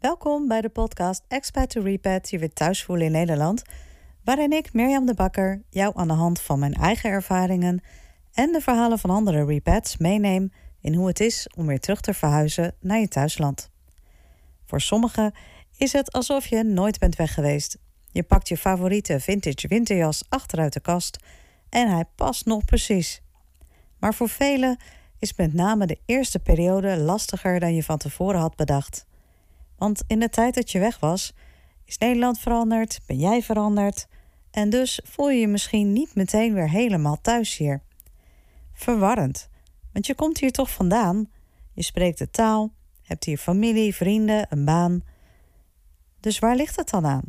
Welkom bij de podcast Expat to Repat, je weer thuis voelen in Nederland, waarin ik, Mirjam de Bakker, jou aan de hand van mijn eigen ervaringen en de verhalen van andere repats meeneem in hoe het is om weer terug te verhuizen naar je thuisland. Voor sommigen is het alsof je nooit bent weg geweest. Je pakt je favoriete vintage winterjas achteruit de kast en hij past nog precies. Maar voor velen is met name de eerste periode lastiger dan je van tevoren had bedacht. Want in de tijd dat je weg was, is Nederland veranderd, ben jij veranderd en dus voel je je misschien niet meteen weer helemaal thuis hier. Verwarrend, want je komt hier toch vandaan, je spreekt de taal, hebt hier familie, vrienden, een baan. Dus waar ligt het dan aan?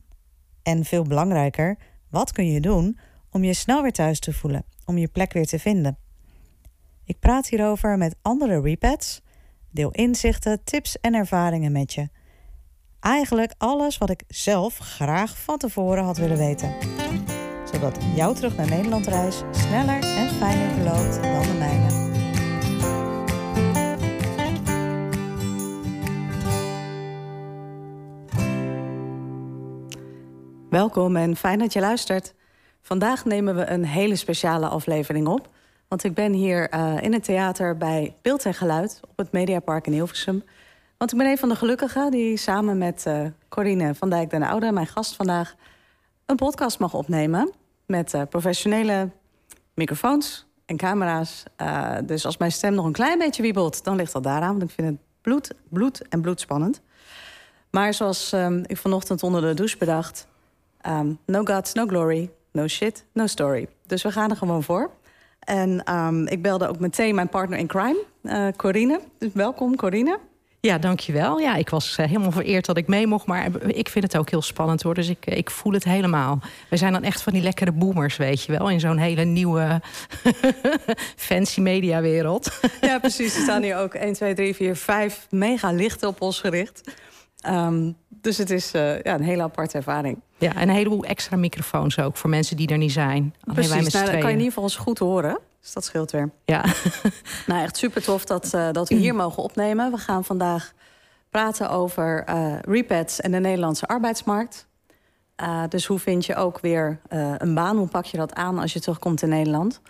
En veel belangrijker, wat kun je doen om je snel weer thuis te voelen, om je plek weer te vinden? Ik praat hierover met andere repats, deel inzichten, tips en ervaringen met je. Eigenlijk alles wat ik zelf graag van tevoren had willen weten. Zodat jouw terug naar Nederland reis sneller en fijner verloopt dan de mijne. Welkom en fijn dat je luistert. Vandaag nemen we een hele speciale aflevering op. Want ik ben hier uh, in het theater bij Beeld en Geluid op het Mediapark in Hilversum. Want ik ben een van de gelukkigen die samen met uh, Corine van Dijk den Oude, mijn gast vandaag, een podcast mag opnemen. Met uh, professionele microfoons en camera's. dus als mijn stem nog een klein beetje wiebelt, dan ligt dat daaraan. Want ik vind het bloed, bloed en bloedspannend. Maar zoals um, ik vanochtend onder de douche bedacht, Um, no gods, no glory, no shit, no story. Dus we gaan er gewoon voor. En um, ik belde ook meteen mijn partner in crime, Corine. Dus welkom, Corine. Ja, dankjewel. Ja, ik was uh, helemaal vereerd dat ik mee mocht. Maar ik vind het ook heel spannend hoor. Dus ik, eh, ik voel het helemaal. We zijn dan echt van die lekkere boomers, weet je wel. In zo'n hele nieuwe fancy mediawereld. ja, precies. Er staan hier ook 1, 2, 3, 4, 5 mega lichten op ons gericht. Um, dus het is uh, ja, een hele aparte ervaring. Ja, en een heleboel extra microfoons ook voor mensen die er niet zijn. Precies, wij met nou, dan kan je in ieder geval eens goed horen. Dus dat scheelt weer. Ja. nou, echt super tof dat, uh, dat we hier mogen opnemen. We gaan vandaag praten over uh, repads en de Nederlandse arbeidsmarkt. Uh, dus hoe vind je ook weer een baan? Hoe pak je dat aan als je terugkomt in Nederland?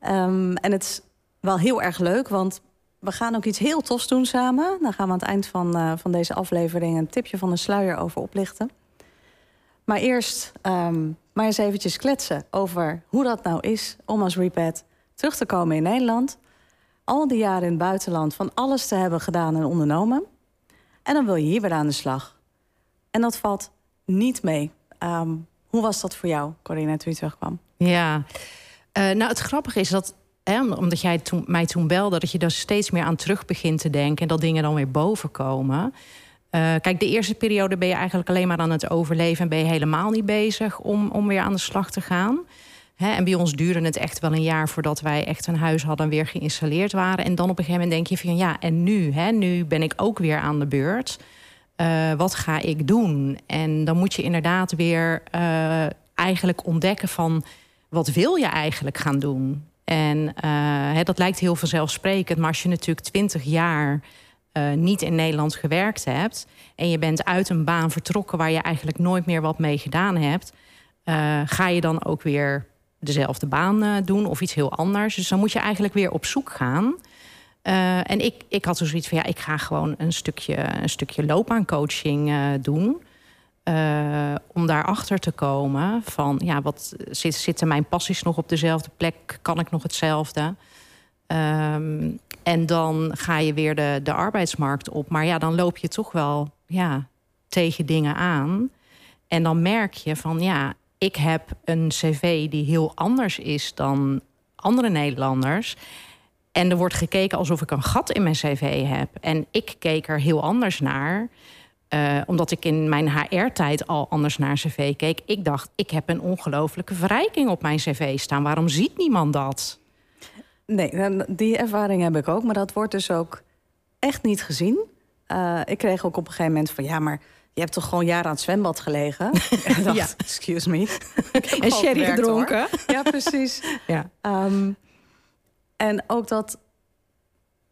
Um, en het is wel heel erg leuk, want we gaan ook iets heel tofs doen samen. Daar gaan we aan het eind van, van deze aflevering een tipje van de sluier over oplichten. Maar eerst um, maar eens eventjes kletsen over hoe dat nou is om als repat terug te komen in Nederland. Al die jaren in het buitenland van alles te hebben gedaan en ondernomen. En dan wil je hier weer aan de slag. En dat valt niet mee. Um, hoe was dat voor jou, Corina, toen je terugkwam? Ja, uh, nou het grappige is dat omdat jij mij toen belde, dat je daar steeds meer aan terug begint te denken en dat dingen dan weer boven komen. Uh, kijk, de eerste periode ben je eigenlijk alleen maar aan het overleven en ben je helemaal niet bezig om, om weer aan de slag te gaan. En bij ons duurde het echt wel een jaar voordat wij echt een huis hadden en weer geïnstalleerd waren. En dan op een gegeven moment denk je van ja, en nu? Hè, nu ben ik ook weer aan de beurt. Uh, wat ga ik doen? En dan moet je inderdaad weer uh, eigenlijk ontdekken van wat wil je eigenlijk gaan doen? En uh, dat lijkt heel vanzelfsprekend, maar als je natuurlijk twintig jaar niet in Nederland gewerkt hebt en je bent uit een baan vertrokken waar je eigenlijk nooit meer wat mee gedaan hebt, ga je dan ook weer dezelfde baan doen of iets heel anders. Dus dan moet je eigenlijk weer op zoek gaan. en ik, ik had zoiets van ja, ik ga gewoon een stukje, een stukje loopbaancoaching doen. Uh, om daarachter te komen van ja, wat zit, zitten mijn passies nog op dezelfde plek? Kan ik nog hetzelfde? Um, en dan ga je weer de, de arbeidsmarkt op. Maar ja, dan loop je toch wel ja, tegen dingen aan. En dan merk je van ja, ik heb een cv die heel anders is dan andere Nederlanders. En er wordt gekeken alsof ik een gat in mijn cv heb. En ik keek er heel anders naar. Uh, omdat ik in mijn HR-tijd al anders naar cv keek. Ik dacht, ik heb een ongelofelijke verrijking op mijn cv staan. Waarom ziet niemand dat? Nee, die ervaring heb ik ook. Maar dat wordt dus ook echt niet gezien. Uh, ik kreeg ook op een gegeven moment van... ja, maar je hebt toch gewoon jaren aan het zwembad gelegen? en dacht, ja. excuse me. en sherry gedronken. Ja, precies. ja. Um, en ook dat...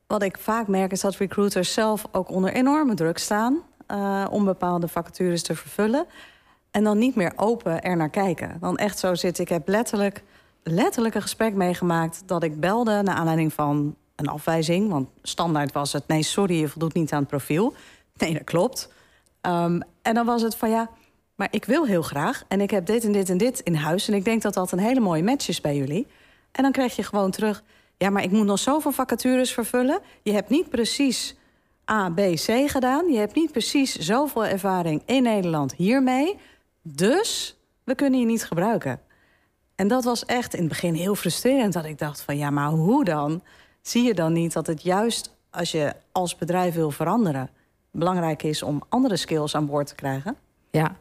Wat ik vaak merk is dat recruiters zelf ook onder enorme druk staan. uh, om bepaalde vacatures te vervullen. En dan niet meer open er naar kijken. Dan echt zo zitten. Ik heb letterlijk, letterlijk een gesprek meegemaakt dat ik belde naar aanleiding van een afwijzing. Want standaard was het: nee, sorry, je voldoet niet aan het profiel. Nee, dat klopt. Um, en dan was het van ja, maar ik wil heel graag. En ik heb dit en dit en dit in huis. En ik denk dat dat een hele mooie match is bij jullie. En dan krijg je gewoon terug. Ja, maar ik moet nog zoveel vacatures vervullen. Je hebt niet precies A, B, C gedaan. Je hebt niet precies zoveel ervaring in Nederland hiermee. Dus we kunnen je niet gebruiken. En dat was echt in het begin heel frustrerend. Dat ik dacht van ja, maar hoe dan? Zie je dan niet dat het juist als je als bedrijf wil veranderen... belangrijk is om andere skills aan boord te krijgen? Ja,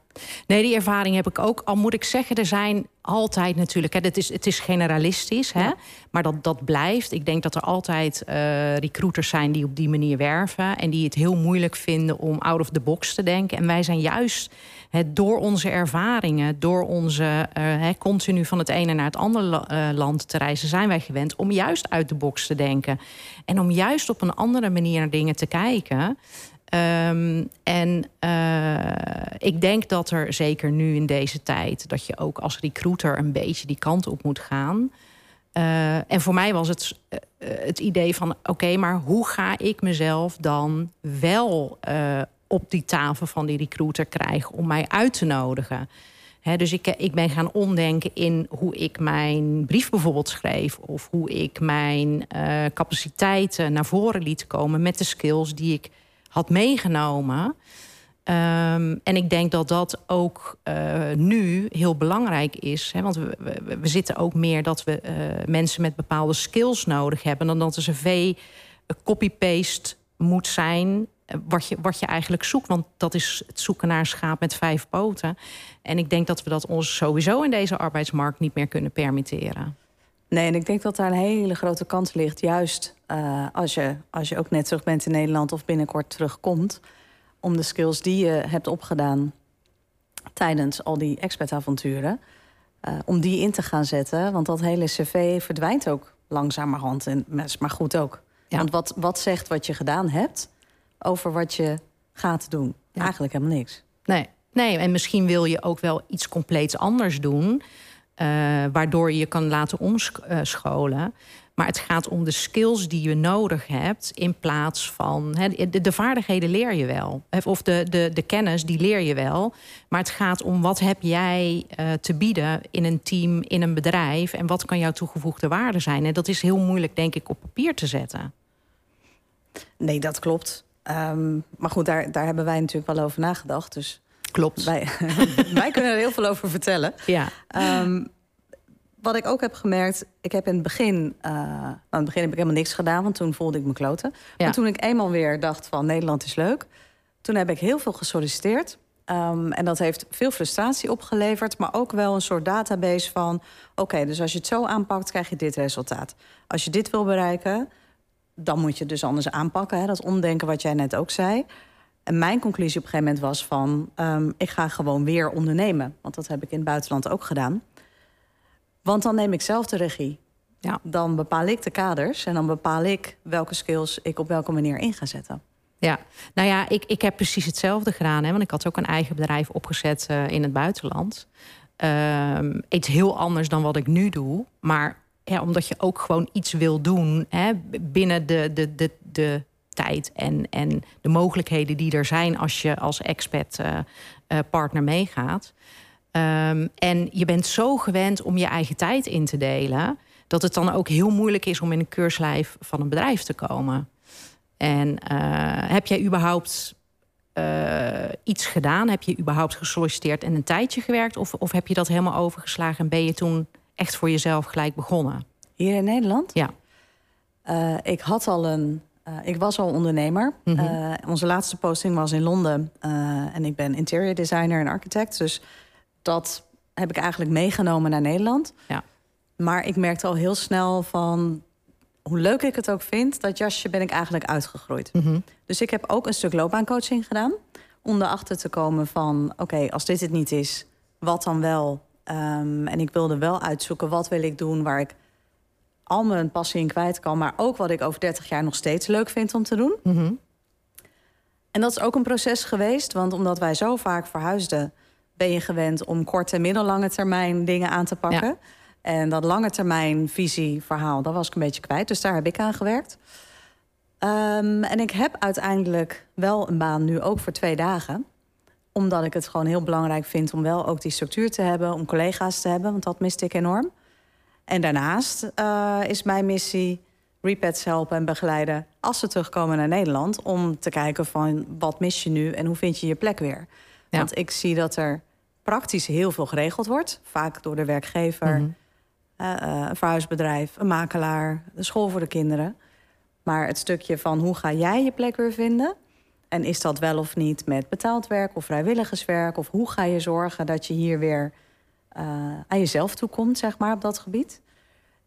nee, die ervaring heb ik ook. Al moet ik zeggen, er zijn altijd natuurlijk. Hè, het, is, het is generalistisch, hè, maar dat, dat blijft. Ik denk dat er altijd uh, recruiters zijn die op die manier werven. En die het heel moeilijk vinden om out of the box te denken. En wij zijn juist hè, door onze ervaringen, door onze uh, hè, continu van het ene naar het andere uh, land te reizen, zijn wij gewend om juist uit de box te denken. En om juist op een andere manier naar dingen te kijken. Um, en uh, ik denk dat er zeker nu in deze tijd... dat je ook als recruiter een beetje die kant op moet gaan. Uh, en voor mij was het uh, het idee van... oké, maar hoe ga ik mezelf dan wel op die tafel van die recruiter krijgen... om mij uit te nodigen? Dus ik, ik ben gaan omdenken in hoe ik mijn brief bijvoorbeeld schreef... of hoe ik mijn capaciteiten naar voren liet komen... met de skills die ik had meegenomen. Um, en ik denk dat dat ook uh, nu heel belangrijk is. Hè, want we, we, zitten ook meer dat we uh, mensen met bepaalde skills nodig hebben... dan dat er cv copy-paste moet zijn wat je, wat je eigenlijk zoekt. Want dat is het zoeken naar een schaap met vijf poten. En ik denk dat we dat ons sowieso in deze arbeidsmarkt niet meer kunnen permitteren. Nee, en ik denk dat daar een hele grote kans ligt. Juist uh, als, je, als je ook net terug bent in Nederland of binnenkort terugkomt. Om de skills die je hebt opgedaan tijdens al die expertavonturen. Uh, om die in te gaan zetten. Want dat hele cv verdwijnt ook langzamerhand. En is maar goed ook. Ja. Want wat, wat zegt wat je gedaan hebt over wat je gaat doen? Ja. Eigenlijk helemaal niks. Nee. nee, en misschien wil je ook wel iets compleets anders doen. Uh, waardoor je je kan laten omscholen. Maar het gaat om de skills die je nodig hebt in plaats van. De, de, vaardigheden leer je wel. Of de, de, de kennis, die leer je wel. Maar het gaat om wat heb jij uh, te bieden in een team, in een bedrijf. En wat kan jouw toegevoegde waarde zijn. En dat is heel moeilijk, denk ik, op papier te zetten. Nee, dat klopt. Um, maar goed, daar, daar hebben wij natuurlijk wel over nagedacht. Dus Klopt. Wij, wij kunnen er heel veel over vertellen. Ja. Um, wat ik ook heb gemerkt, ik heb in het begin... Uh, nou, in het begin heb ik helemaal niks gedaan, want toen voelde ik me kloten. Ja. Maar toen ik eenmaal weer dacht van Nederland is leuk... toen heb ik heel veel gesolliciteerd. Um, en dat heeft veel frustratie opgeleverd, maar ook wel een soort database van... oké, okay, dus als je het zo aanpakt, krijg je dit resultaat. Als je dit wil bereiken, dan moet je het dus anders aanpakken. Hè? Dat omdenken wat jij net ook zei. En mijn conclusie op een gegeven moment was van... Um, ik ga gewoon weer ondernemen. Want dat heb ik in het buitenland ook gedaan. Want dan neem ik zelf de regie. Ja. Dan bepaal ik de kaders en dan bepaal ik welke skills ik op welke manier in ga zetten. Ja, nou ja, ik, ik heb precies hetzelfde gedaan. Hè, want ik had ook een eigen bedrijf opgezet uh, in het buitenland. Um, iets heel anders dan wat ik nu doe. Maar ja, omdat je ook gewoon iets wil doen hè, binnen de, de, de, de tijd en, en de mogelijkheden die er zijn als je als expat uh, uh, partner meegaat. Um, en je bent zo gewend om je eigen tijd in te delen, dat het dan ook heel moeilijk is om in een keurslijf van een bedrijf te komen. En uh, heb jij überhaupt iets gedaan? Heb je überhaupt gesolliciteerd en een tijdje gewerkt? Of, of heb je dat helemaal overgeslagen en ben je toen echt voor jezelf gelijk begonnen? Hier in Nederland? Ja. ik had al een uh, ik was al ondernemer. Mm -hmm. uh, onze laatste posting was in Londen. Uh, en ik ben interior designer en architect. Dus dat heb ik eigenlijk meegenomen naar Nederland. Ja. Maar ik merkte al heel snel van... hoe leuk ik het ook vind, dat jasje ben ik eigenlijk uitgegroeid. Mm -hmm. Dus ik heb ook een stuk loopbaancoaching gedaan. Om erachter te komen van... oké, okay, als dit het niet is, wat dan wel? Um, en ik wilde wel uitzoeken, wat wil ik doen... waar ik al mijn passie in kwijt kan... maar ook wat ik over 30 jaar nog steeds leuk vind om te doen. Mm -hmm. En dat is ook een proces geweest, want omdat wij zo vaak verhuisden, ben je gewend om korte en middellange termijn dingen aan te pakken. En dat lange termijn visie, verhaal, dat was ik een beetje kwijt. Dus daar heb ik aan gewerkt. Um, en ik heb uiteindelijk wel een baan nu ook voor twee dagen. Omdat ik het gewoon heel belangrijk vind om wel ook die structuur te hebben, om collega's te hebben, want dat miste ik enorm. En daarnaast uh, is mijn missie repets helpen en begeleiden als ze terugkomen naar Nederland. Om te kijken van wat mis je nu en hoe vind je je plek weer. Ja. Want ik zie dat er praktisch heel veel geregeld wordt. Vaak door de werkgever, mm -hmm. een verhuisbedrijf, een makelaar, de school voor de kinderen. Maar het stukje van hoe ga jij je plek weer vinden? En is dat wel of niet met betaald werk of vrijwilligerswerk? Of hoe ga je zorgen dat je hier weer uh, aan jezelf toekomt, zeg maar, op dat gebied?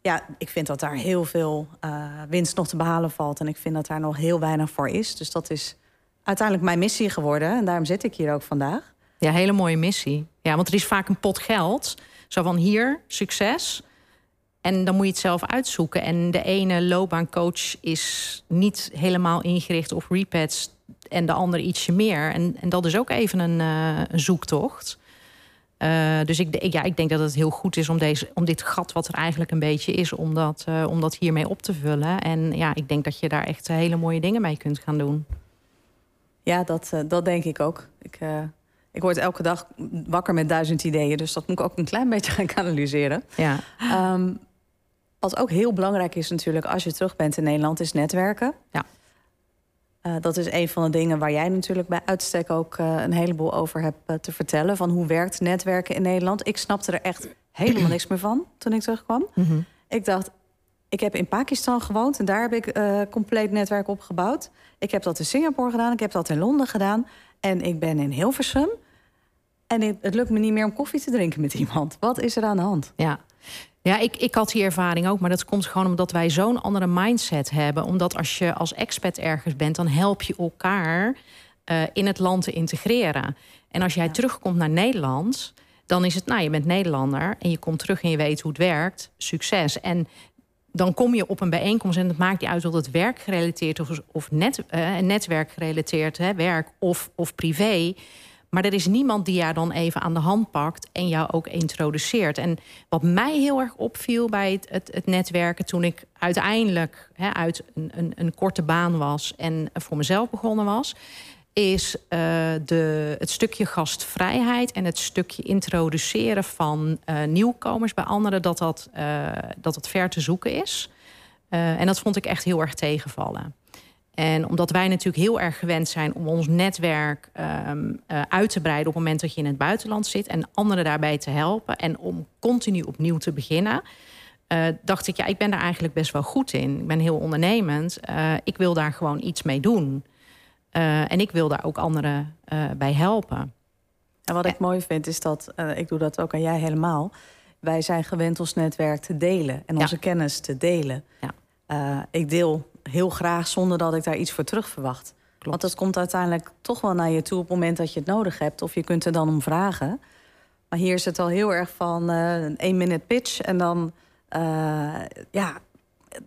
Ja, ik vind dat daar heel veel uh, winst nog te behalen valt. En ik vind dat daar nog heel weinig voor is. Dus dat is uiteindelijk mijn missie geworden. En daarom zit ik hier ook vandaag. Ja, hele mooie missie. Ja, want er is vaak een pot geld. Zo van hier, succes. En dan moet je het zelf uitzoeken. En de ene loopbaancoach is niet helemaal ingericht op repads en de andere ietsje meer. En, en dat is ook even een, uh, een zoektocht. Uh, dus ik, ja, ik denk dat het heel goed is om, deze, om dit gat, wat er eigenlijk een beetje is, om dat, uh, om dat hiermee op te vullen. En ja, ik denk dat je daar echt hele mooie dingen mee kunt gaan doen. Ja, dat, dat denk ik ook. Ik, ik word elke dag wakker met duizend ideeën, dus dat moet ik ook een klein beetje gaan kanaliseren. Ja. Um, wat ook heel belangrijk is natuurlijk als je terug bent in Nederland, is netwerken. Ja. Uh, dat is een van de dingen waar jij natuurlijk bij uitstek ook uh, een heleboel over hebt uh, te vertellen. Van hoe werkt netwerken in Nederland? Ik snapte er echt helemaal niks meer van toen ik terugkwam. Mm -hmm. Ik dacht, ik heb in Pakistan gewoond en daar heb ik compleet netwerk opgebouwd. Ik heb dat in Singapore gedaan, ik heb dat in Londen gedaan. En ik ben in Hilversum. En het, het lukt me niet meer om koffie te drinken met iemand. Wat is er aan de hand? Ja, ja, ik, ik had die ervaring ook, maar dat komt gewoon omdat wij zo'n andere mindset hebben. Omdat als je als expat ergens bent, dan help je elkaar uh, in het land te integreren. En als jij ja. terugkomt naar Nederland, dan is het, nou, je bent Nederlander en je komt terug en je weet hoe het werkt. Succes. En dan kom je op een bijeenkomst en het maakt niet uit of het werkgerelateerd of, of net, uh, netwerkgerelateerd, hè, werk of, of privé. Maar er is niemand die jou dan even aan de hand pakt en jou ook introduceert. En wat mij heel erg opviel bij het, het, netwerken toen ik uiteindelijk hè, uit een, een, een, korte baan was en voor mezelf begonnen was, is uh, de, het stukje gastvrijheid en het stukje introduceren van uh, nieuwkomers bij anderen, dat dat, uh, dat het ver te zoeken is. en dat vond ik echt heel erg tegenvallen. En omdat wij natuurlijk heel erg gewend zijn om ons netwerk um, uh, uit te breiden op het moment dat je in het buitenland zit en anderen daarbij te helpen en om continu opnieuw te beginnen, uh, dacht ik, ja, ik ben daar eigenlijk best wel goed in. Ik ben heel ondernemend. Uh, ik wil daar gewoon iets mee doen. en ik wil daar ook anderen bij helpen. En wat ik mooi vind is dat, ik doe dat ook aan jij helemaal. Wij zijn gewend ons netwerk te delen en onze ja. kennis te delen. Ja. ik deel heel graag zonder dat ik daar iets voor terug verwacht. Klopt. Want dat komt uiteindelijk toch wel naar je toe op het moment dat je het nodig hebt. Of je kunt er dan om vragen. Maar hier is het al heel erg van uh, een één minute pitch. En dan, uh, ja,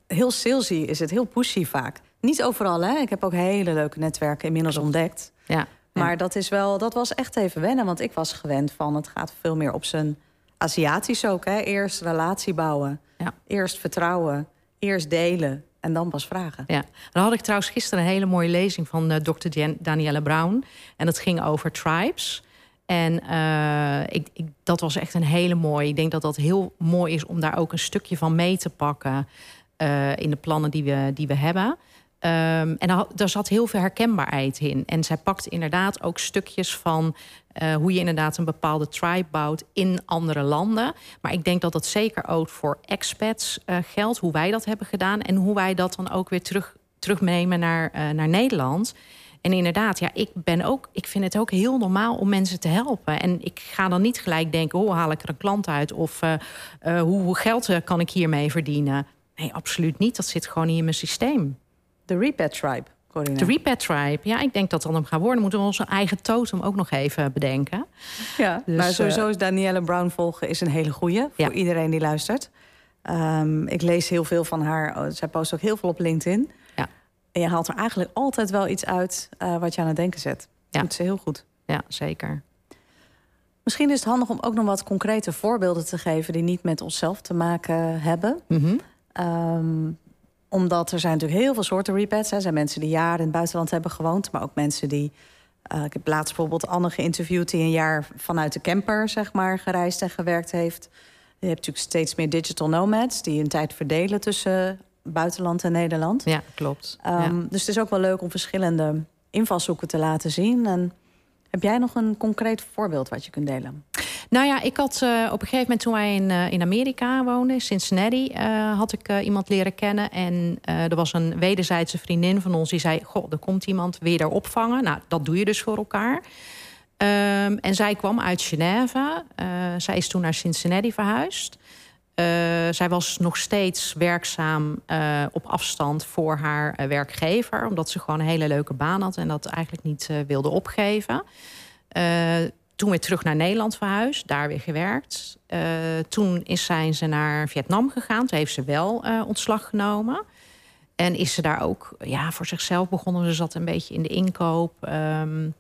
heel salesy is het, heel pushy vaak. Niet overal, hè. Ik heb ook hele leuke netwerken inmiddels ontdekt. Ja. Maar dat, is wel, dat was echt even wennen. Want ik was gewend van, het gaat veel meer op zijn Aziatisch ook. Hè? Eerst relatie bouwen. Ja. Eerst vertrouwen. Eerst delen en dan pas vragen. Ja, dan had ik trouwens gisteren een hele mooie lezing van Dr. Jan Danielle Brown. En dat ging over tribes. En uh, ik, ik, dat was echt een hele mooie. Ik denk dat dat heel mooi is om daar ook een stukje van mee te pakken uh, in de plannen die we, die we hebben. Um, en daar zat heel veel herkenbaarheid in. En zij pakt inderdaad ook stukjes van uh, hoe je inderdaad een bepaalde tribe bouwt in andere landen. Maar ik denk dat dat zeker ook voor expats uh, geldt, hoe wij dat hebben gedaan en hoe wij dat dan ook weer terug, terugnemen naar, uh, naar Nederland. En inderdaad, ja, ik ben ook, ik vind het ook heel normaal om mensen te helpen. En ik ga dan niet gelijk denken, hoe haal ik er een klant uit? Of hoe, hoe geld kan ik hiermee verdienen? Nee, absoluut niet. Dat zit gewoon niet in mijn systeem. De Repat Tribe. De Repat Tribe. Ja, ik denk dat dat hem gaat worden. Moeten we onze eigen totem ook nog even bedenken. Ja, dus, maar sowieso is Danielle Brown volgen is een hele goeie. Voor ja. iedereen die luistert. Um, ik lees heel veel van haar. Oh, zij post ook heel veel op LinkedIn. Ja. En je haalt er eigenlijk altijd wel iets uit uh, wat je aan het denken zet. Dat doet ze heel goed. Ja, zeker. Misschien is het handig om ook nog wat concrete voorbeelden te geven... die niet met onszelf te maken hebben. Mm um, omdat er zijn natuurlijk heel veel soorten repets. Er zijn mensen die jaren in het buitenland hebben gewoond... maar ook mensen die... Uh, ik heb laatst bijvoorbeeld Anne geïnterviewd... die een jaar vanuit de camper zeg maar, gereisd en gewerkt heeft. Je hebt natuurlijk steeds meer digital nomads... die hun tijd verdelen tussen buitenland en Nederland. Ja, klopt. Um, ja. Dus het is ook wel leuk om verschillende invalshoeken te laten zien. En heb jij nog een concreet voorbeeld wat je kunt delen? Nou ja, ik had uh, op een gegeven moment toen wij in, uh, in Amerika woonden, Cincinnati, uh, had ik iemand leren kennen. En er was een wederzijdse vriendin van ons die zei: Goh, er komt iemand weer daar opvangen. Nou, dat doe je dus voor elkaar. Um, en zij kwam uit Genève. zij is toen naar Cincinnati verhuisd. zij was nog steeds werkzaam op afstand voor haar werkgever, omdat ze gewoon een hele leuke baan had en dat eigenlijk niet wilde opgeven toen weer terug naar Nederland verhuisd, daar weer gewerkt. Uh, toen is zijn ze naar Vietnam gegaan. Toen heeft ze wel uh, ontslag genomen. En is ze daar ook ja, voor zichzelf begonnen. Ze zat een beetje in de inkoop. Um,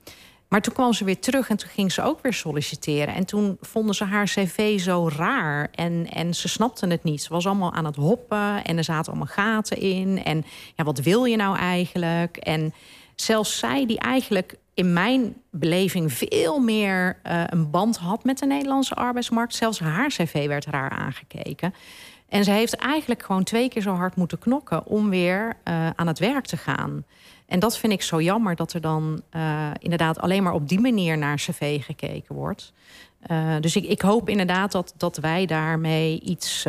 maar toen kwam ze weer terug en toen ging ze ook weer solliciteren. En toen vonden ze haar cv zo raar. En, en ze snapten het niet. Ze was allemaal aan het hoppen en er zaten allemaal gaten in. En ja, wat wil je nou eigenlijk? En zelfs zij die eigenlijk in mijn beleving veel meer uh, een band had met de Nederlandse arbeidsmarkt. Zelfs haar cv werd raar aangekeken. En ze heeft eigenlijk gewoon twee keer zo hard moeten knokken om weer uh, aan het werk te gaan. En dat vind ik zo jammer dat er dan uh, inderdaad alleen maar op die manier naar cv gekeken wordt. Dus ik, ik, hoop inderdaad dat, dat wij daarmee iets,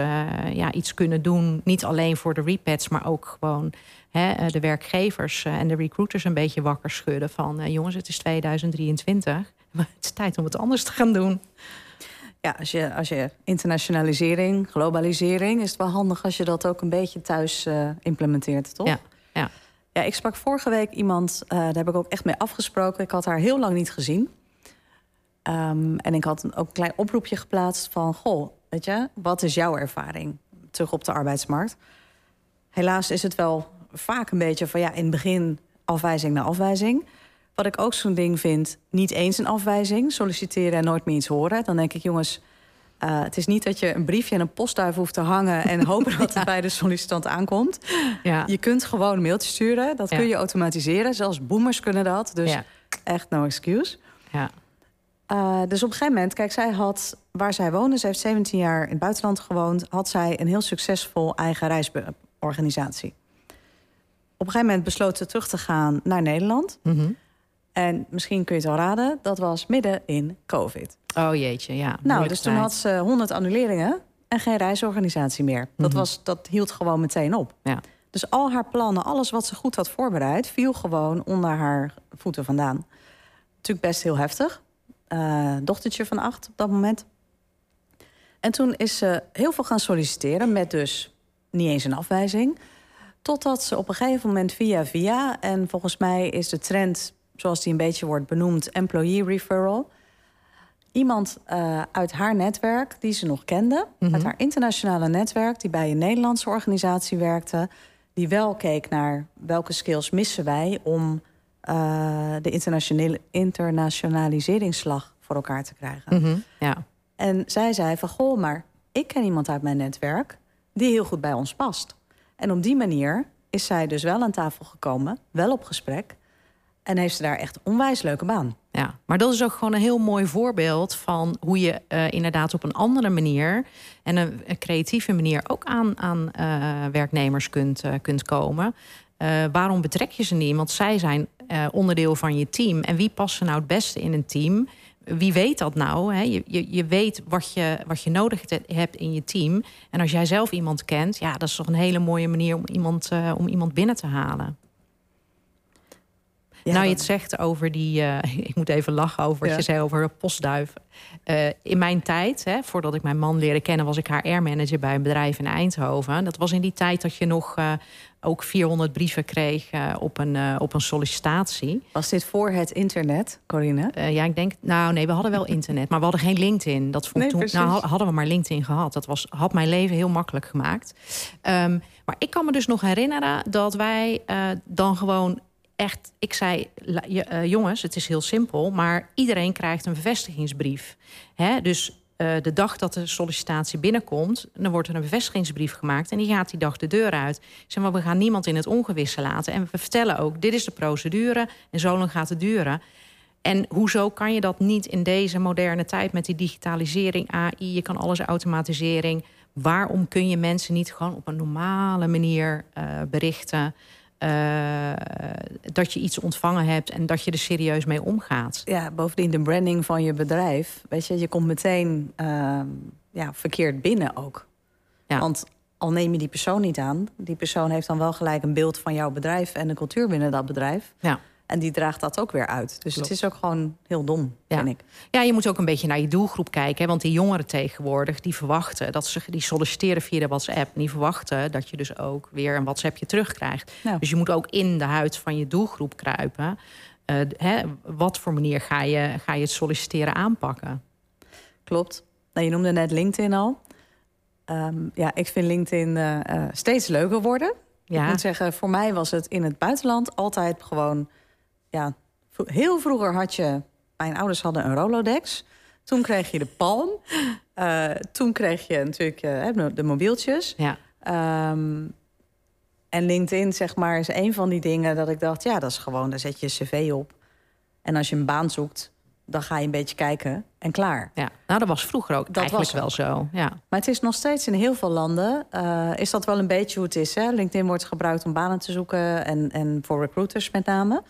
ja, iets kunnen doen. Niet alleen voor de repads, maar ook gewoon hè, eh, de werkgevers en de recruiters een beetje wakker schudden. Van jongens, het is 2023. Maar het is tijd om het anders te gaan doen. Ja, als je, als je internationalisering, globalisering, is het wel handig als je dat ook een beetje thuis implementeert, toch? Ja, ja. ja, ik sprak vorige week iemand, daar heb ik ook echt mee afgesproken. Ik had haar heel lang niet gezien. Um, en ik had ook een klein oproepje geplaatst van... goh, weet je, wat is jouw ervaring terug op de arbeidsmarkt? Helaas is het wel vaak een beetje van... ja, in het begin afwijzing naar afwijzing. Wat ik ook zo'n ding vind, niet eens een afwijzing. Solliciteren en nooit meer iets horen. Dan denk ik, jongens, uh, het is niet dat je een briefje en een postduif hoeft te hangen... en hopen dat het bij de sollicitant aankomt. Ja. Je kunt gewoon een mailtje sturen. Dat Ja. kun je automatiseren. Zelfs boomers kunnen dat. Dus echt no excuse. Ja. Uh, dus op een gegeven moment, kijk, zij had waar zij woonde, ze heeft 17 jaar in het buitenland gewoond, had zij een heel succesvol eigen reisorganisatie. Op een gegeven moment besloot ze terug te gaan naar Nederland. Mhm. En misschien kun je het wel raden, dat was midden in COVID. Oh jeetje, ja. Nou, dus toen had ze 100 annuleringen en geen reisorganisatie meer. Dat, Mhm. was, dat hield gewoon meteen op. Ja. Dus al haar plannen, alles wat ze goed had voorbereid, viel gewoon onder haar voeten vandaan. Natuurlijk best heel heftig. Eh, dochtertje van acht op dat moment. En toen is ze heel veel gaan solliciteren met dus niet eens een afwijzing. Totdat ze op een gegeven moment via via... en volgens mij is de trend, zoals die een beetje wordt benoemd... employee referral... iemand eh, uit haar netwerk die ze nog kende... Mhm. uit haar internationale netwerk... die bij een Nederlandse organisatie werkte... die wel keek naar welke skills missen wij... om eh, de internationale, internationaliseringsslag voor elkaar te krijgen. Mhm. Ja. En zij zei van, goh, maar ik ken iemand uit mijn netwerk... die heel goed bij ons past. En op die manier is zij dus wel aan tafel gekomen, wel op gesprek... en heeft ze daar echt onwijs leuke baan. Ja, maar dat is ook gewoon een heel mooi voorbeeld van hoe je eh, inderdaad op een andere manier en een, creatieve manier ook aan, aan eh, werknemers kunt, eh, kunt komen. Waarom betrek je ze niet? Want zij zijn onderdeel van je team. En wie past nou het beste in een team? Wie weet dat nou? Hè? Je, je, je weet wat je, wat je nodig hebt in je team. En als jij zelf iemand kent, ja, dat is toch een hele mooie manier om iemand, eh, om iemand binnen te halen. Nou, je het zegt over die. Uh, ik moet even lachen over wat je zei over postduiven. Uh, in mijn tijd, hè, voordat ik mijn man leerde kennen, was ik HR-manager bij een bedrijf in Eindhoven. Dat was in die tijd dat je nog uh, ook 400 brieven kreeg op, een, op een sollicitatie. Was dit voor het internet, Corine? ja, ik denk. Nou, nee, we hadden wel internet, maar we hadden geen LinkedIn. Dat vond nee, toen, nou, hadden we maar LinkedIn gehad. Dat was, had mijn leven heel makkelijk gemaakt. Um, maar ik kan me dus nog herinneren dat wij dan gewoon echt, ik zei, uh, jongens, het is heel simpel, maar iedereen krijgt een bevestigingsbrief. Hè? Dus uh, de dag dat de sollicitatie binnenkomt, dan wordt er een bevestigingsbrief gemaakt en die gaat die dag de deur uit. Zeg maar, we gaan niemand in het ongewisse laten. En we vertellen ook, dit is de procedure en zo lang gaat het duren. En hoezo kan je dat niet in deze moderne tijd met die digitalisering, AI, je kan alles automatisering. Waarom kun je mensen niet gewoon op een normale manier uh, berichten? Uh, dat je iets ontvangen hebt en dat je er serieus mee omgaat. Ja, bovendien de branding van je bedrijf. Weet je, je komt meteen uh, ja, verkeerd binnen ook. Ja. Want al neem je die persoon niet aan, die persoon heeft dan wel gelijk een beeld van jouw bedrijf en de cultuur binnen dat bedrijf. Ja. En die draagt dat ook weer uit. Dus het is ook gewoon heel dom, ja. vind ik. Ja, je moet ook een beetje naar je doelgroep kijken. Hè? Want die jongeren tegenwoordig, die verwachten... dat ze die solliciteren via de WhatsApp. En die verwachten dat je dus ook weer een WhatsAppje terugkrijgt. Nou. Dus je moet ook in de huid van je doelgroep kruipen. Uh, hè, wat voor manier ga je, ga je het solliciteren aanpakken? Klopt. Nou, je noemde net LinkedIn al. Um, ja, ik vind LinkedIn uh, uh, steeds leuker worden. Ja. Ik moet zeggen, voor mij was het in het buitenland altijd gewoon ja, heel vroeger had je... Mijn ouders hadden een Rolodex. Toen kreeg je de Palm. Uh, toen kreeg je natuurlijk uh, de mobieltjes. Ja. Um, en LinkedIn, zeg maar, is een van die dingen dat ik dacht... ja, dat is gewoon, daar zet je cv op. En als je een baan zoekt, dan ga je een beetje kijken en klaar. Ja, nou, dat was vroeger ook dat eigenlijk was wel zo. Ja. Maar het is nog steeds in heel veel landen... Uh, is dat wel een beetje hoe het is. Hè? LinkedIn wordt gebruikt om banen te zoeken... en, en voor recruiters met name...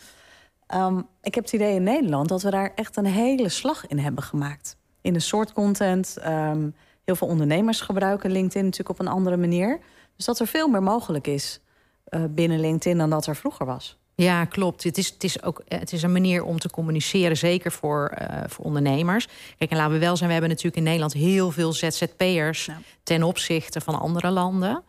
Um, ik heb het idee in Nederland dat we daar echt een hele slag in hebben gemaakt. In de soort content. Um, heel veel ondernemers gebruiken LinkedIn natuurlijk op een andere manier. Dus dat er veel meer mogelijk is uh, binnen LinkedIn dan dat er vroeger was. Ja, klopt. Het is, het is ook het is een manier om te communiceren, zeker voor, uh, voor ondernemers. Kijk, en laten we wel zijn, we hebben natuurlijk in Nederland heel veel ZZP'ers ja. ten opzichte van andere landen.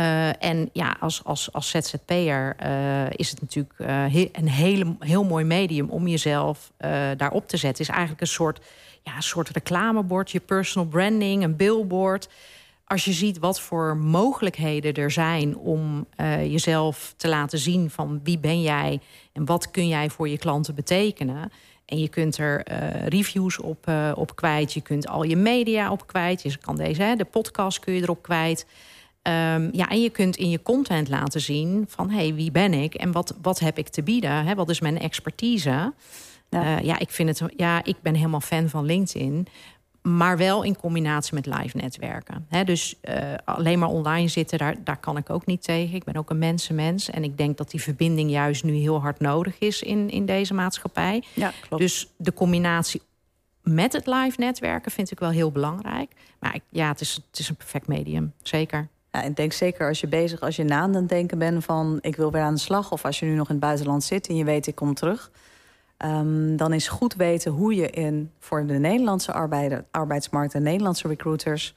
Uh, en ja, als, als, als ZZP'er uh, is het natuurlijk uh, een hele, heel mooi medium om jezelf daarop te zetten. Is eigenlijk een soort, ja, soort reclamebord, je personal branding, een billboard. Als je ziet wat voor mogelijkheden er zijn om jezelf te laten zien van wie ben jij en wat kun jij voor je klanten betekenen. En je kunt er reviews op, op kwijt, je kunt al je media op kwijt. Je kan deze, hè, de podcast kun je erop kwijt. Um, ja, en je kunt in je content laten zien van hey, wie ben ik en wat, wat heb ik te bieden? Hè? Wat is mijn expertise? Ja. Uh, ja, ik vind het. Ja, ik ben helemaal fan van LinkedIn. Maar wel in combinatie met live netwerken. He, dus uh, alleen maar online zitten, daar, daar kan ik ook niet tegen. Ik ben ook een mensenmens. En ik denk dat die verbinding juist nu heel hard nodig is in, in deze maatschappij. Ja, klopt. Dus de combinatie met het live netwerken vind ik wel heel belangrijk. Maar ja, het is, het is een perfect medium, zeker. Ja, ik denk zeker als je bezig, als je na aan het denken bent van ik wil weer aan de slag, of als je nu nog in het buitenland zit en je weet ik kom terug, um, dan is goed weten hoe je in voor de Nederlandse arbeider, arbeidsmarkt en Nederlandse recruiters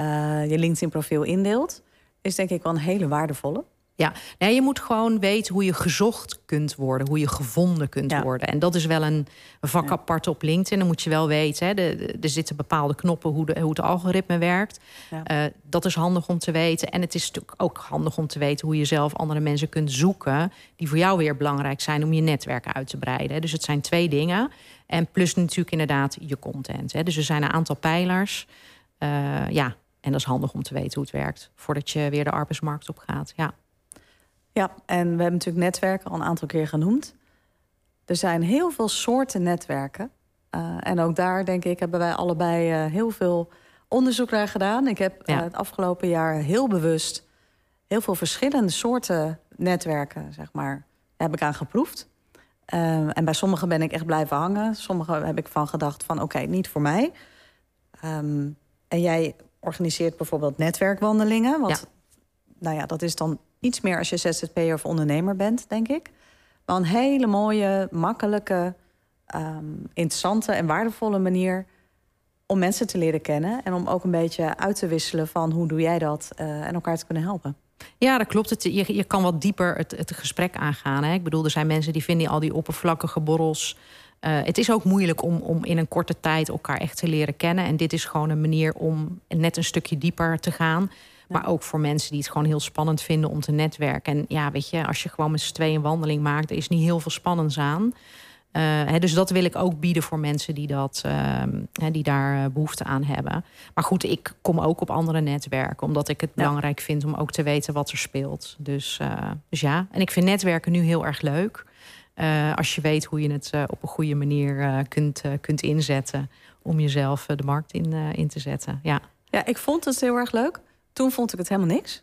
uh, je LinkedIn-profiel indeelt, is denk ik wel een hele waardevolle. Ja, nee, je moet gewoon weten hoe je gezocht kunt worden, hoe je gevonden kunt ja. worden. En dat is wel een vak apart op LinkedIn. Dan moet je wel weten, hè, de, er zitten bepaalde knoppen hoe, de, hoe het algoritme werkt. Ja. Uh, dat is handig om te weten. En het is natuurlijk ook handig om te weten hoe je zelf andere mensen kunt zoeken, die voor jou weer belangrijk zijn om je netwerk uit te breiden. Dus het zijn twee dingen. En plus natuurlijk inderdaad je content. Hè. Dus er zijn een aantal pijlers. Uh, ja, en dat is handig om te weten hoe het werkt voordat je weer de arbeidsmarkt op gaat. Ja. Ja, en we hebben natuurlijk netwerken al een aantal keer genoemd. Er zijn heel veel soorten netwerken. Uh, en ook daar, denk ik, hebben wij allebei uh, heel veel onderzoek naar gedaan. Ik heb ja. uh, het afgelopen jaar heel bewust heel veel verschillende soorten netwerken, zeg maar, heb ik aan geproefd. en bij sommige ben ik echt blijven hangen. Sommige heb ik van gedacht van oké, okay, niet voor mij. Um, en jij organiseert bijvoorbeeld netwerkwandelingen. Want ja. nou ja, dat is dan iets meer als je ZZP'er of ondernemer bent, denk ik. Wel een hele mooie, makkelijke, ehm, interessante en waardevolle manier om mensen te leren kennen. En om ook een beetje uit te wisselen van hoe doe jij dat uh, en elkaar te kunnen helpen. Ja, dat klopt. Je, je kan wat dieper het, het gesprek aangaan. Hè? Ik bedoel, er zijn mensen die vinden al die oppervlakkige borrels. Uh, het is ook moeilijk om, om in een korte tijd elkaar echt te leren kennen. En dit is gewoon een manier om net een stukje dieper te gaan. Maar ook voor mensen die het gewoon heel spannend vinden om te netwerken. En ja, weet je, als je gewoon met z'n tweeën een wandeling maakt, er is niet heel veel spannends aan. Uh, dus dat wil ik ook bieden voor mensen die, dat, uh, die daar eh, behoefte aan hebben. Maar goed, ik kom ook op andere netwerken, omdat ik het belangrijk vind om ook te weten wat er speelt. Dus, uh, dus ja, en ik vind netwerken nu heel erg leuk. als je weet hoe je het op een goede manier kunt, kunt inzetten om jezelf de markt in, in te zetten. Ja. ja, ik vond het heel erg leuk. Toen vond ik het helemaal niks.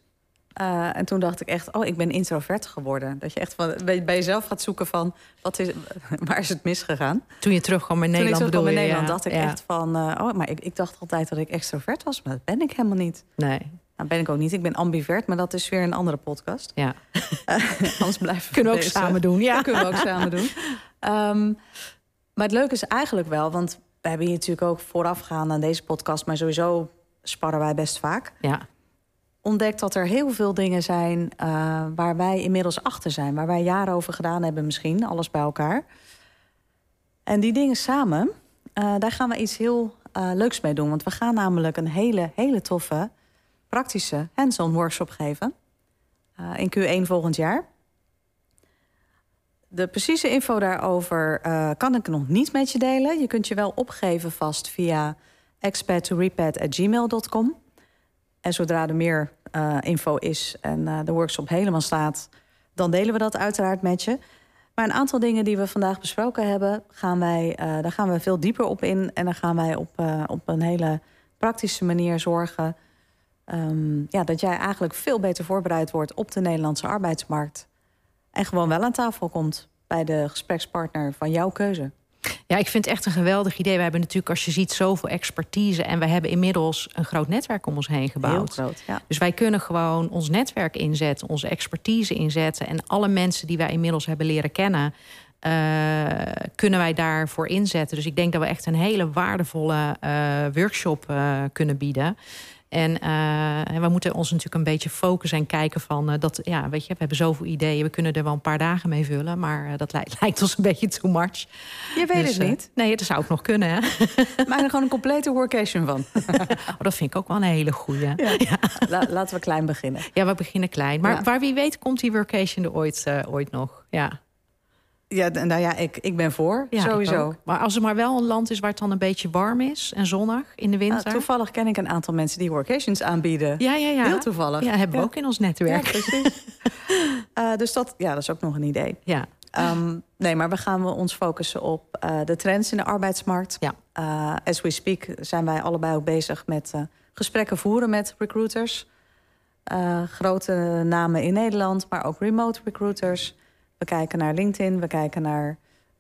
Uh, en toen dacht ik echt, oh, ik ben introvert geworden. Dat je echt van, bij, bij jezelf gaat zoeken van, wat is, waar is het misgegaan? Toen je terugkwam in Nederland Toen ik terugkwam in Nederland, dacht ik echt van... Uh, oh, maar ik, ik dacht altijd dat ik extrovert was, maar dat ben ik helemaal niet. Nee. Nou, ben ik ook niet. Ik ben ambivert, maar dat is weer een andere podcast. Ja. Uh, anders blijven we Kunnen we ook samen doen, ja. Dat kunnen we ook samen doen. Um, maar het leuke is eigenlijk wel, want we hebben hier natuurlijk ook voorafgaand aan deze podcast... maar sowieso sparren wij best vaak. Ja ontdekt dat er heel veel dingen zijn uh, waar wij inmiddels achter zijn. Waar wij jaren over gedaan hebben misschien, alles bij elkaar. En die dingen samen, uh, daar gaan we iets heel uh, leuks mee doen. Want we gaan namelijk een hele, hele toffe, praktische hands-on workshop geven. in Q1 volgend jaar. De precieze info daarover kan ik nog niet met je delen. Je kunt je wel opgeven vast via experttorepat.gmail.com. En zodra er meer uh, info is en uh, de workshop helemaal staat, dan delen we dat uiteraard met je. Maar een aantal dingen die we vandaag besproken hebben, gaan wij, uh, daar gaan we veel dieper op in. En dan gaan wij op, op een hele praktische manier zorgen um, ja, dat jij eigenlijk veel beter voorbereid wordt op de Nederlandse arbeidsmarkt. En gewoon wel aan tafel komt bij de gesprekspartner van jouw keuze. Ja, ik vind het echt een geweldig idee. We hebben natuurlijk, als je ziet, zoveel expertise. En we hebben inmiddels een groot netwerk om ons heen gebouwd. Heel groot, ja. Dus wij kunnen gewoon ons netwerk inzetten, onze expertise inzetten. En alle mensen die wij inmiddels hebben leren kennen. Uh, kunnen wij daarvoor inzetten. Dus ik denk dat we echt een hele waardevolle uh, workshop uh, kunnen bieden. En uh, we moeten ons natuurlijk een beetje focussen en kijken van uh, dat, ja, weet je, we hebben zoveel ideeën, we kunnen er wel een paar dagen mee vullen, maar uh, dat lijkt, lijkt, ons een beetje too much. Je weet dus, het niet. nee, dat zou ook nog kunnen. Hè? Maak er gewoon een complete workation van. oh, dat vind ik ook wel een hele goeie. Ja. ja. La, laten we klein beginnen. Ja, we beginnen klein. Maar ja. waar wie weet komt die workation er ooit, ooit nog. Ja. Ja, nou ja, ik, ik ben voor, ja, sowieso. Maar als er maar wel een land is waar het dan een beetje warm is en zonnig in de winter. Nou, toevallig ken ik een aantal mensen die workations aanbieden. Ja, ja, ja. Heel toevallig. Ja, hebben we ook in ons netwerk. Ja, precies. uh, dus dat, ja, dat is ook nog een idee. Ja. Um, nee, maar we gaan ons focussen op uh, de trends in de arbeidsmarkt. Ja. Uh, as we speak zijn wij allebei ook bezig met gesprekken voeren met recruiters. grote namen in Nederland, maar ook remote recruiters. We kijken naar LinkedIn, we kijken naar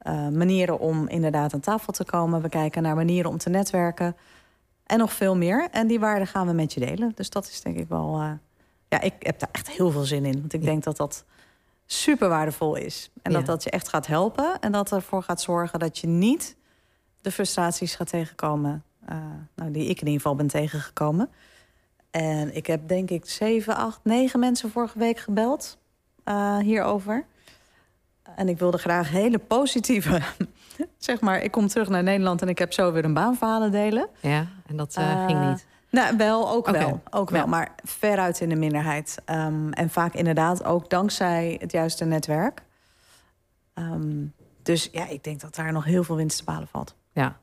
uh, manieren om inderdaad aan tafel te komen. We kijken naar manieren om te netwerken. En nog veel meer. En die waarden gaan we met je delen. Dus dat is denk ik wel... Uh, ja, ik heb daar echt heel veel zin in. Want ik ja. denk dat dat super waardevol is. En ja. dat dat je echt gaat helpen. En dat ervoor gaat zorgen dat je niet de frustraties gaat tegenkomen. Uh, nou, die ik in ieder geval ben tegengekomen. En ik heb denk ik zeven, acht, negen mensen vorige week gebeld hierover. En ik wilde graag hele positieve... zeg maar, ik kom terug naar Nederland en ik heb zo weer een baanverhalen delen. Ja, en dat uh, uh, ging niet. Nou, wel, ook okay. wel. Ook wel, ja. maar veruit in de minderheid. Um, en vaak inderdaad ook dankzij het juiste netwerk. Um, dus ja, ik denk dat daar nog heel veel winst te behalen valt. Ja.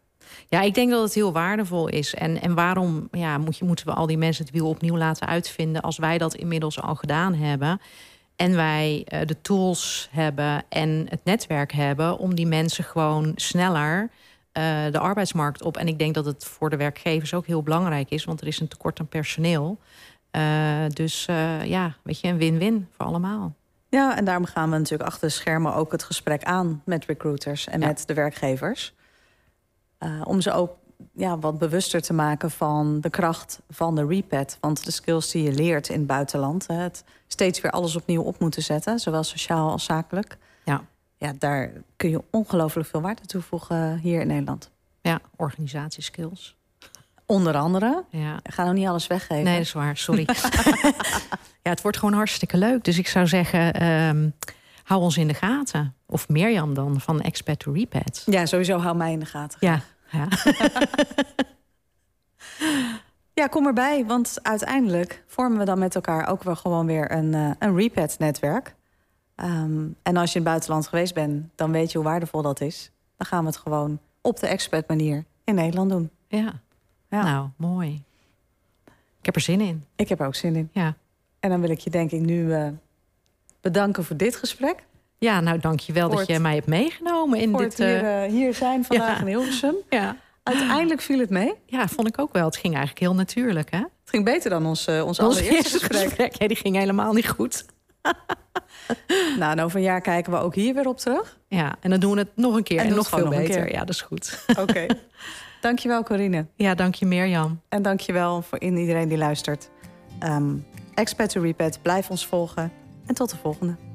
Ja, ik denk dat het heel waardevol is. En, en waarom ja, moet je, moeten we al die mensen het wiel opnieuw laten uitvinden... als wij dat inmiddels al gedaan hebben en wij uh, de tools hebben en het netwerk hebben om die mensen gewoon sneller uh, de arbeidsmarkt op. En ik denk dat het voor de werkgevers ook heel belangrijk is, want er is een tekort aan personeel. Uh, dus ja, weet je, een win-win voor allemaal. Ja, en daarom gaan we natuurlijk achter de schermen ook het gesprek aan met recruiters en ja. met de werkgevers. om ze ook ja, wat bewuster te maken van de kracht van de repad. Want de skills die je leert in het buitenland... het steeds weer alles opnieuw op moeten zetten... zowel sociaal als zakelijk... Ja. ja, daar kun je ongelooflijk veel waarde toevoegen hier in Nederland. Ja, organisatieskills. Onder andere. Ja. Ga nog niet alles weggeven. Nee, dat is waar. Sorry. ja, het wordt gewoon hartstikke leuk. Dus ik zou zeggen, ehm, hou ons in de gaten. Of Mirjam dan, van Expert to Repad. Ja, sowieso hou mij in de gaten. Ja, ja. Ja, kom erbij, want uiteindelijk vormen we dan met elkaar ook wel gewoon weer een, uh, een Repad-netwerk. Um, en als je in het buitenland geweest bent, dan weet je hoe waardevol dat is. Dan gaan we het gewoon op de expert manier in Nederland doen. Ja. ja. Nou, mooi. Ik heb er zin in. Ik heb er ook zin in. Ja. En dan wil ik je denk ik nu uh, bedanken voor dit gesprek. Ja, nou dank je wel dat je mij hebt meegenomen in dit... Hier, uh, hier zijn vandaag ja. in Hilversum. Ja. Uiteindelijk viel het mee. Ja, vond ik ook wel. Het ging eigenlijk heel natuurlijk, hè? Het ging beter dan ons, uh, ons allereerste gesprek. gesprek. Ja, die ging helemaal niet goed. nou, en over een jaar kijken we ook hier weer op terug. Ja, en dan doen we het nog een keer en, en nog veel nog beter. Ja, dat is goed. Oké. Okay. dankjewel, Corine. Ja, dank je Mirjam. En dankjewel voor iedereen die luistert. Um, Expert to Repet, blijf ons volgen. En tot de volgende.